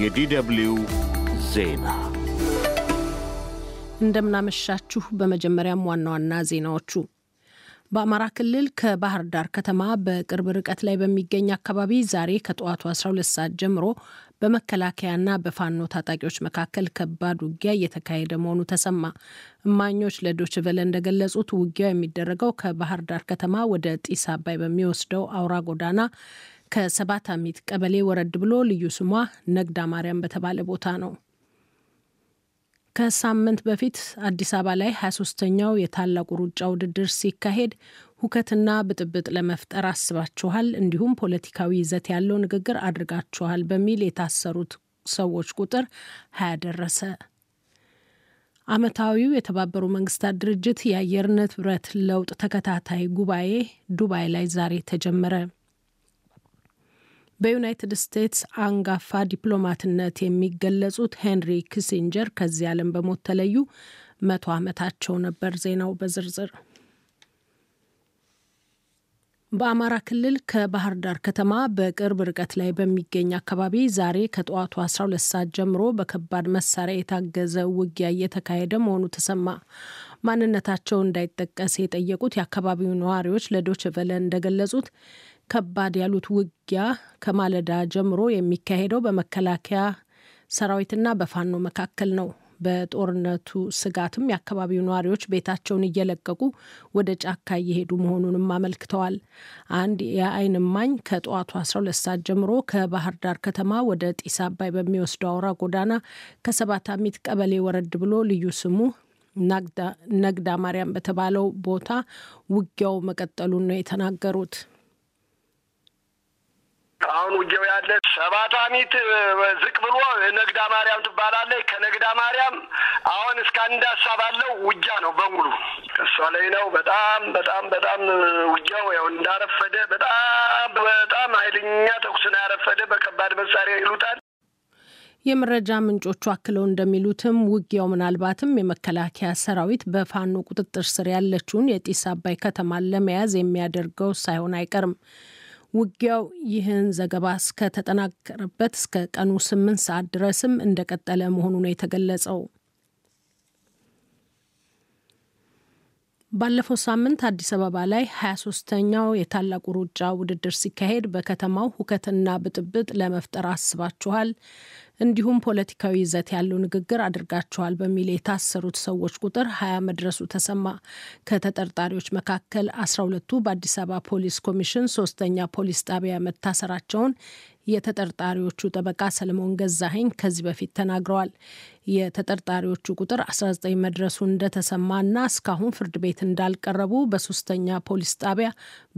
የዲደብልዩ ዜና እንደምናመሻችሁ። በመጀመሪያም ዋና ዋና ዜናዎቹ በአማራ ክልል ከባህር ዳር ከተማ በቅርብ ርቀት ላይ በሚገኝ አካባቢ ዛሬ ከጠዋቱ 12 ሰዓት ጀምሮ በመከላከያና በፋኖ ታጣቂዎች መካከል ከባድ ውጊያ እየተካሄደ መሆኑ ተሰማ። እማኞች ለዶችቨለ እንደገለጹት ውጊያው የሚደረገው ከባህር ዳር ከተማ ወደ ጢስ አባይ በሚወስደው አውራ ጎዳና ከሰባት አሚት ቀበሌ ወረድ ብሎ ልዩ ስሟ ነግዳ ማርያም በተባለ ቦታ ነው። ከሳምንት በፊት አዲስ አበባ ላይ 23ተኛው የታላቁ ሩጫ ውድድር ሲካሄድ ሁከትና ብጥብጥ ለመፍጠር አስባችኋል፣ እንዲሁም ፖለቲካዊ ይዘት ያለው ንግግር አድርጋችኋል በሚል የታሰሩት ሰዎች ቁጥር ሀያ ደረሰ። ዓመታዊው የተባበሩ መንግስታት ድርጅት የአየር ንብረት ለውጥ ተከታታይ ጉባኤ ዱባይ ላይ ዛሬ ተጀመረ። በዩናይትድ ስቴትስ አንጋፋ ዲፕሎማትነት የሚገለጹት ሄንሪ ኪሲንጀር ከዚህ ዓለም በሞት ተለዩ። መቶ ዓመታቸው ነበር። ዜናው በዝርዝር በአማራ ክልል ከባህር ዳር ከተማ በቅርብ ርቀት ላይ በሚገኝ አካባቢ ዛሬ ከጠዋቱ 12 ሰዓት ጀምሮ በከባድ መሳሪያ የታገዘ ውጊያ እየተካሄደ መሆኑ ተሰማ። ማንነታቸው እንዳይጠቀስ የጠየቁት የአካባቢው ነዋሪዎች ለዶይቼ ቬለ እንደገለጹት ከባድ ያሉት ውጊያ ከማለዳ ጀምሮ የሚካሄደው በመከላከያ ሰራዊትና በፋኖ መካከል ነው። በጦርነቱ ስጋትም የአካባቢው ነዋሪዎች ቤታቸውን እየለቀቁ ወደ ጫካ እየሄዱ መሆኑንም አመልክተዋል። አንድ የዓይን እማኝ ከጠዋቱ 12 ሰዓት ጀምሮ ከባህር ዳር ከተማ ወደ ጢስ አባይ በሚወስደው አውራ ጎዳና ከሰባት አሚት ቀበሌ ወረድ ብሎ ልዩ ስሙ ነግዳ ማርያም በተባለው ቦታ ውጊያው መቀጠሉን ነው የተናገሩት። አሁን ውጊያው ያለ ሰባት አሚት ዝቅ ብሎ ነግዳ ማርያም ትባላለች። ከነግዳ ማርያም አሁን እስከ አንዳሳ ባለው ውጊያ ነው በሙሉ ከሷ ላይ ነው። በጣም በጣም በጣም ውጊያው ያው እንዳረፈደ በጣም በጣም ኃይለኛ ተኩስ ነው ያረፈደ። በከባድ መሳሪያ ይሉታል። የመረጃ ምንጮቹ አክለው እንደሚሉትም ውጊያው ምናልባትም የመከላከያ ሰራዊት በፋኖ ቁጥጥር ስር ያለችውን የጢስ አባይ ከተማን ለመያዝ የሚያደርገው ሳይሆን አይቀርም። ውጊያው ይህን ዘገባ እስከተጠናከረበት እስከ ቀኑ ስምንት ሰዓት ድረስም እንደቀጠለ መሆኑ ነው የተገለጸው። ባለፈው ሳምንት አዲስ አበባ ላይ 23ተኛው የታላቁ ሩጫ ውድድር ሲካሄድ በከተማው ሁከትና ብጥብጥ ለመፍጠር አስባችኋል፣ እንዲሁም ፖለቲካዊ ይዘት ያለው ንግግር አድርጋችኋል በሚል የታሰሩት ሰዎች ቁጥር ሀያ መድረሱ ተሰማ። ከተጠርጣሪዎች መካከል አስራ ሁለቱ በአዲስ አበባ ፖሊስ ኮሚሽን ሶስተኛ ፖሊስ ጣቢያ መታሰራቸውን የተጠርጣሪዎቹ ጠበቃ ሰለሞን ገዛኸኝ ከዚህ በፊት ተናግረዋል። የተጠርጣሪዎቹ ቁጥር 19 መድረሱ እንደተሰማና እስካሁን ፍርድ ቤት እንዳልቀረቡ በሶስተኛ ፖሊስ ጣቢያ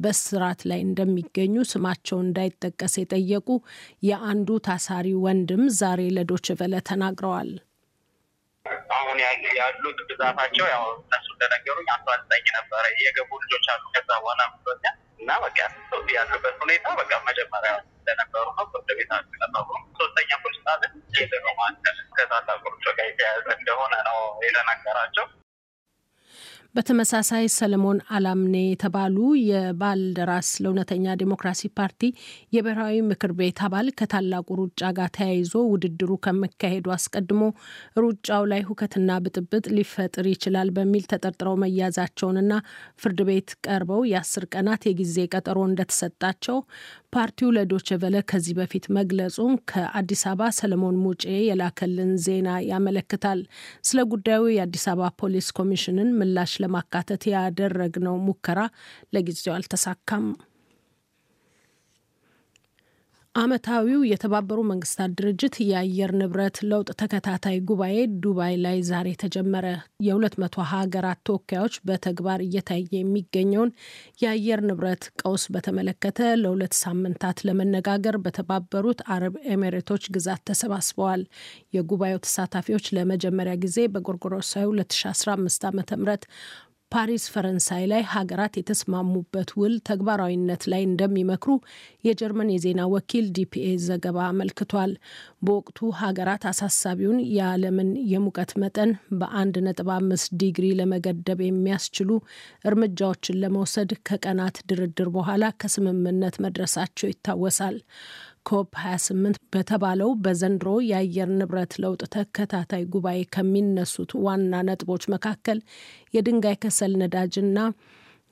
በስርዓት ላይ እንደሚገኙ ስማቸው እንዳይጠቀስ የጠየቁ የአንዱ ታሳሪ ወንድም ዛሬ ለዶይቼ ቬለ ተናግረዋል። አሁን ያሉት ብዛታቸው ያው እነሱ እንደነገሩኝ አስራ ዘጠኝ ነበረ የገቡ ልጆች አሉ። ከዛ በኋላ እና በቃ ያሉበት ሁኔታ በቃ መጀመሪያ እንደነበሩ ነው። ፍርድ ቤት አልቀረቡ። ሶስተኛ ፖሊስ ጣቢያ የደሮ ማዕከል ሩጫ ጋር የተያያዘ እንደሆነ ነው የተናገራቸው። በተመሳሳይ ሰለሞን አላምኔ የተባሉ የባልደራስ ለእውነተኛ ዴሞክራሲ ፓርቲ የብሔራዊ ምክር ቤት አባል ከታላቁ ሩጫ ጋር ተያይዞ ውድድሩ ከመካሄዱ አስቀድሞ ሩጫው ላይ ሁከትና ብጥብጥ ሊፈጥር ይችላል በሚል ተጠርጥረው መያዛቸውንና ፍርድ ቤት ቀርበው የአስር ቀናት የጊዜ ቀጠሮ እንደተሰጣቸው ፓርቲው ለዶይቼ ቬለ ከዚህ በፊት መግለጹን ከአዲስ አበባ ሰለሞን ሙጬ የላከልን ዜና ያመለክታል። ስለ ጉዳዩ የአዲስ አበባ ፖሊስ ኮሚሽንን ምላሽ ለማካተት ያደረግነው ሙከራ ለጊዜው አልተሳካም። ዓመታዊው የተባበሩ መንግስታት ድርጅት የአየር ንብረት ለውጥ ተከታታይ ጉባኤ ዱባይ ላይ ዛሬ ተጀመረ። የሁለት መቶ ሀገራት ተወካዮች በተግባር እየታየ የሚገኘውን የአየር ንብረት ቀውስ በተመለከተ ለሁለት ሳምንታት ለመነጋገር በተባበሩት አረብ ኤሚሬቶች ግዛት ተሰባስበዋል። የጉባኤው ተሳታፊዎች ለመጀመሪያ ጊዜ በጎርጎሮሳዊ 2015 ዓ ም ፓሪስ ፈረንሳይ ላይ ሀገራት የተስማሙበት ውል ተግባራዊነት ላይ እንደሚመክሩ የጀርመን የዜና ወኪል ዲፒኤ ዘገባ አመልክቷል። በወቅቱ ሀገራት አሳሳቢውን የዓለምን የሙቀት መጠን በአንድ ነጥብ አምስት ዲግሪ ለመገደብ የሚያስችሉ እርምጃዎችን ለመውሰድ ከቀናት ድርድር በኋላ ከስምምነት መድረሳቸው ይታወሳል። ኮፕ 28 በተባለው በዘንድሮ የአየር ንብረት ለውጥ ተከታታይ ጉባኤ ከሚነሱት ዋና ነጥቦች መካከል የድንጋይ ከሰል ነዳጅና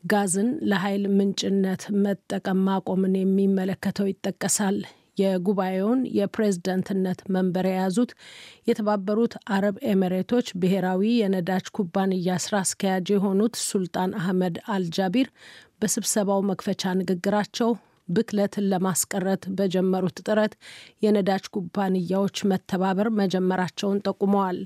ጋዝን ለኃይል ምንጭነት መጠቀም ማቆምን የሚመለከተው ይጠቀሳል። የጉባኤውን የፕሬዝደንትነት መንበር የያዙት የተባበሩት አረብ ኤሚሬቶች ብሔራዊ የነዳጅ ኩባንያ ስራ አስኪያጅ የሆኑት ሱልጣን አህመድ አልጃቢር በስብሰባው መክፈቻ ንግግራቸው ብክለትን ለማስቀረት በጀመሩት ጥረት የነዳጅ ኩባንያዎች መተባበር መጀመራቸውን ጠቁመዋል።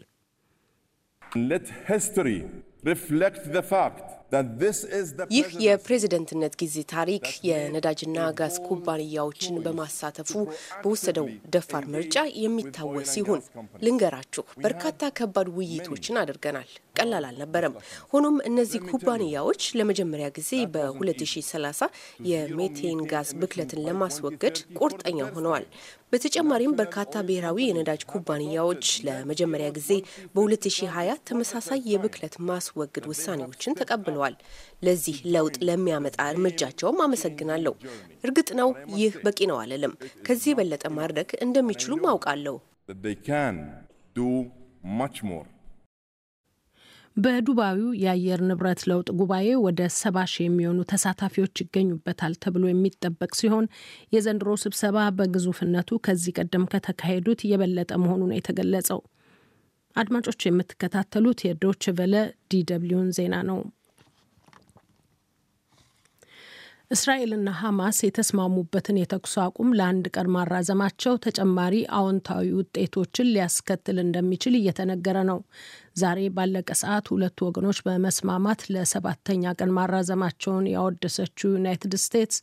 ይህ የፕሬዝደንትነት ጊዜ ታሪክ የነዳጅና ጋዝ ኩባንያዎችን በማሳተፉ በወሰደው ደፋር ምርጫ የሚታወስ ይሁን። ልንገራችሁ፣ በርካታ ከባድ ውይይቶችን አድርገናል። ቀላል አልነበረም። ሆኖም እነዚህ ኩባንያዎች ለመጀመሪያ ጊዜ በ2030 የሜቴን ጋዝ ብክለትን ለማስወገድ ቁርጠኛ ሆነዋል። በተጨማሪም በርካታ ብሔራዊ የነዳጅ ኩባንያዎች ለመጀመሪያ ጊዜ በ2020 ተመሳሳይ የብክለት ማስወገድ ውሳኔዎችን ተቀብለዋል። ለዚህ ለውጥ ለሚያመጣ እርምጃቸውም አመሰግናለሁ። እርግጥ ነው ይህ በቂ ነው አልልም። ከዚህ የበለጠ ማድረግ እንደሚችሉም አውቃለሁ። በዱባዩ የአየር ንብረት ለውጥ ጉባኤ ወደ ሰባ ሺህ የሚሆኑ ተሳታፊዎች ይገኙበታል ተብሎ የሚጠበቅ ሲሆን የዘንድሮ ስብሰባ በግዙፍነቱ ከዚህ ቀደም ከተካሄዱት የበለጠ መሆኑ ነው የተገለጸው። አድማጮች የምትከታተሉት የዶች ቨለ ዲደብሊውን ዜና ነው። እስራኤልና ሐማስ የተስማሙበትን የተኩስ አቁም ለአንድ ቀን ማራዘማቸው ተጨማሪ አዎንታዊ ውጤቶችን ሊያስከትል እንደሚችል እየተነገረ ነው። ዛሬ ባለቀ ሰዓት ሁለቱ ወገኖች በመስማማት ለሰባተኛ ቀን ማራዘማቸውን ያወደሰችው ዩናይትድ ስቴትስ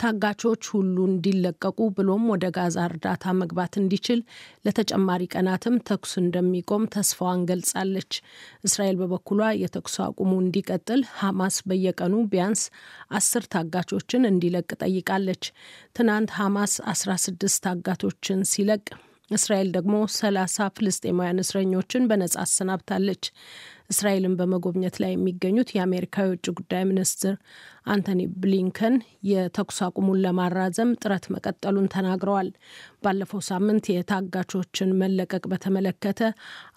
ታጋቾች ሁሉ እንዲለቀቁ ብሎም ወደ ጋዛ እርዳታ መግባት እንዲችል ለተጨማሪ ቀናትም ተኩስ እንደሚቆም ተስፋዋን ገልጻለች። እስራኤል በበኩሏ የተኩስ አቁሙ እንዲቀጥል ሐማስ በየቀኑ ቢያንስ አስር ታጋቾችን እንዲለቅ ጠይቃለች። ትናንት ሐማስ አስራ ስድስት ታጋቾችን ሲለቅ እስራኤል ደግሞ ሰላሳ ፍልስጤማውያን እስረኞችን በነጻ አሰናብታለች። እስራኤልን በመጎብኘት ላይ የሚገኙት የአሜሪካ የውጭ ጉዳይ ሚኒስትር አንቶኒ ብሊንከን የተኩስ አቁሙን ለማራዘም ጥረት መቀጠሉን ተናግረዋል። ባለፈው ሳምንት የታጋቾችን መለቀቅ በተመለከተ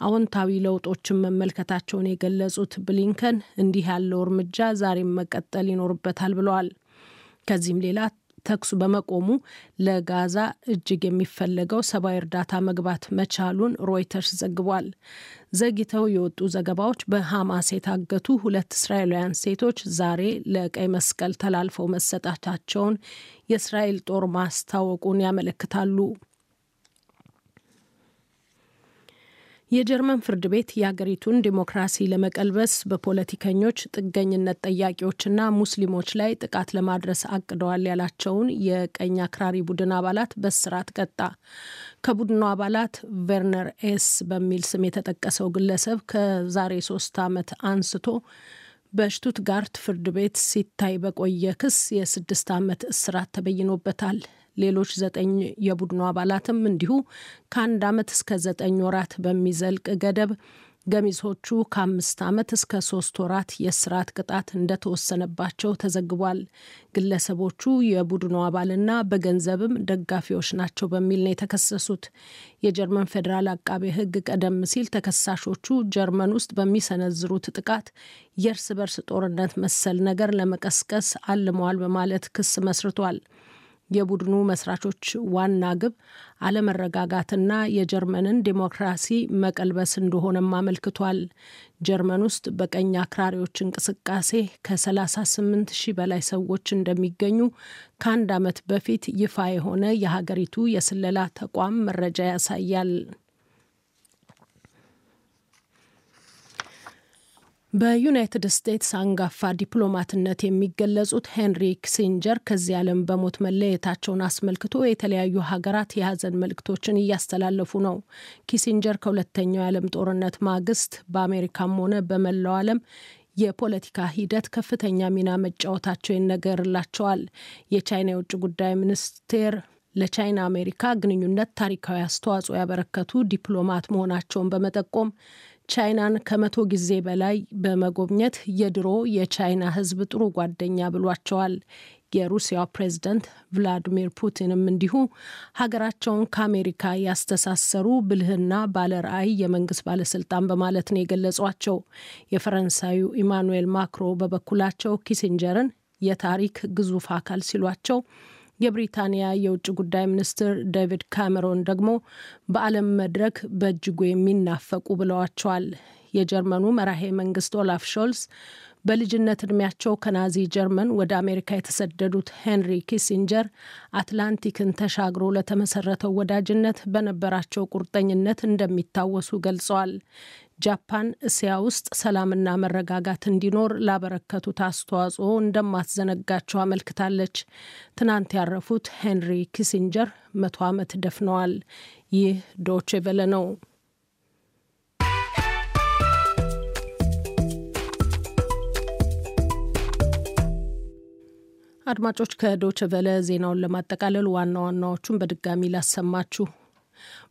አዎንታዊ ለውጦችን መመልከታቸውን የገለጹት ብሊንከን እንዲህ ያለው እርምጃ ዛሬም መቀጠል ይኖርበታል ብለዋል። ከዚህም ሌላ ተኩሱ በመቆሙ ለጋዛ እጅግ የሚፈለገው ሰብአዊ እርዳታ መግባት መቻሉን ሮይተርስ ዘግቧል። ዘግይተው የወጡ ዘገባዎች በሐማስ የታገቱ ሁለት እስራኤላውያን ሴቶች ዛሬ ለቀይ መስቀል ተላልፈው መሰጣታቸውን የእስራኤል ጦር ማስታወቁን ያመለክታሉ። የጀርመን ፍርድ ቤት የአገሪቱን ዲሞክራሲ ለመቀልበስ በፖለቲከኞች ጥገኝነት ጠያቂዎችና ሙስሊሞች ላይ ጥቃት ለማድረስ አቅደዋል ያላቸውን የቀኝ አክራሪ ቡድን አባላት በእስራት ቀጣ። ከቡድኑ አባላት ቬርነር ኤስ በሚል ስም የተጠቀሰው ግለሰብ ከዛሬ ሶስት ዓመት አንስቶ በሽቱትጋርት ፍርድ ቤት ሲታይ በቆየ ክስ የስድስት ዓመት እስራት ተበይኖበታል። ሌሎች ዘጠኝ የቡድኑ አባላትም እንዲሁ ከአንድ ዓመት እስከ ዘጠኝ ወራት በሚዘልቅ ገደብ ገሚሶቹ ከአምስት ዓመት እስከ ሶስት ወራት የእስራት ቅጣት እንደተወሰነባቸው ተዘግቧል። ግለሰቦቹ የቡድኑ አባልና በገንዘብም ደጋፊዎች ናቸው በሚል ነው የተከሰሱት። የጀርመን ፌዴራል አቃቤ ሕግ ቀደም ሲል ተከሳሾቹ ጀርመን ውስጥ በሚሰነዝሩት ጥቃት የእርስ በርስ ጦርነት መሰል ነገር ለመቀስቀስ አልመዋል በማለት ክስ መስርቷል። የቡድኑ መስራቾች ዋና ግብ አለመረጋጋትና የጀርመንን ዴሞክራሲ መቀልበስ እንደሆነም አመልክቷል። ጀርመን ውስጥ በቀኝ አክራሪዎች እንቅስቃሴ ከ38 ሺህ በላይ ሰዎች እንደሚገኙ ከአንድ ዓመት በፊት ይፋ የሆነ የሀገሪቱ የስለላ ተቋም መረጃ ያሳያል። በዩናይትድ ስቴትስ አንጋፋ ዲፕሎማትነት የሚገለጹት ሄንሪ ኪሲንጀር ከዚህ ዓለም በሞት መለየታቸውን አስመልክቶ የተለያዩ ሀገራት የሀዘን መልእክቶችን እያስተላለፉ ነው። ኪሲንጀር ከሁለተኛው የዓለም ጦርነት ማግስት በአሜሪካም ሆነ በመላው ዓለም የፖለቲካ ሂደት ከፍተኛ ሚና መጫወታቸው ይነገርላቸዋል። የቻይና የውጭ ጉዳይ ሚኒስቴር ለቻይና አሜሪካ ግንኙነት ታሪካዊ አስተዋጽኦ ያበረከቱ ዲፕሎማት መሆናቸውን በመጠቆም ቻይናን ከመቶ ጊዜ በላይ በመጎብኘት የድሮ የቻይና ሕዝብ ጥሩ ጓደኛ ብሏቸዋል። የሩሲያው ፕሬዝደንት ቭላዲሚር ፑቲንም እንዲሁ ሀገራቸውን ከአሜሪካ ያስተሳሰሩ ብልህና ባለራዕይ የመንግስት ባለስልጣን በማለት ነው የገለጿቸው። የፈረንሳዩ ኢማኑኤል ማክሮ በበኩላቸው ኪሲንጀርን የታሪክ ግዙፍ አካል ሲሏቸው የብሪታንያ የውጭ ጉዳይ ሚኒስትር ዴቪድ ካሜሮን ደግሞ በዓለም መድረክ በእጅጉ የሚናፈቁ ብለዋቸዋል። የጀርመኑ መራሄ መንግስት ኦላፍ ሾልስ በልጅነት እድሜያቸው ከናዚ ጀርመን ወደ አሜሪካ የተሰደዱት ሄንሪ ኪሲንጀር አትላንቲክን ተሻግሮ ለተመሰረተው ወዳጅነት በነበራቸው ቁርጠኝነት እንደሚታወሱ ገልጸዋል። ጃፓን እስያ ውስጥ ሰላምና መረጋጋት እንዲኖር ላበረከቱት አስተዋጽኦ እንደማትዘነጋቸው አመልክታለች። ትናንት ያረፉት ሄንሪ ኪሲንጀር መቶ ዓመት ደፍነዋል። ይህ ዶቼ ቬለ ነው። አድማጮች ከዶቼ ቬለ ዜናውን ለማጠቃለል ዋና ዋናዎቹን በድጋሚ ላሰማችሁ።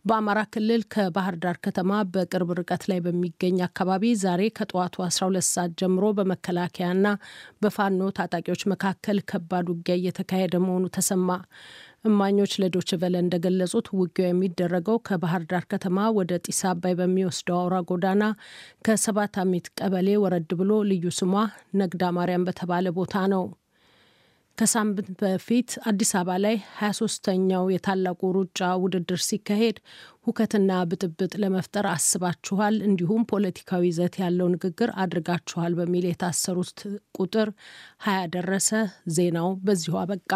በአማራ ክልል ከባህር ዳር ከተማ በቅርብ ርቀት ላይ በሚገኝ አካባቢ ዛሬ ከጠዋቱ 12 ሰዓት ጀምሮ በመከላከያና በፋኖ ታጣቂዎች መካከል ከባድ ውጊያ እየተካሄደ መሆኑ ተሰማ። እማኞች ለዶች ቨለ እንደገለጹት ውጊያው የሚደረገው ከባህር ዳር ከተማ ወደ ጢስ አባይ በሚወስደው አውራ ጎዳና ከሰባት አሚት ቀበሌ ወረድ ብሎ ልዩ ስሟ ነግዳ ማርያም በተባለ ቦታ ነው። ከሳምንት በፊት አዲስ አበባ ላይ 23ተኛው የታላቁ ሩጫ ውድድር ሲካሄድ ሁከትና ብጥብጥ ለመፍጠር አስባችኋል፣ እንዲሁም ፖለቲካዊ ይዘት ያለው ንግግር አድርጋችኋል በሚል የታሰሩት ቁጥር ሀያ ደረሰ። ዜናው በዚሁ አበቃ።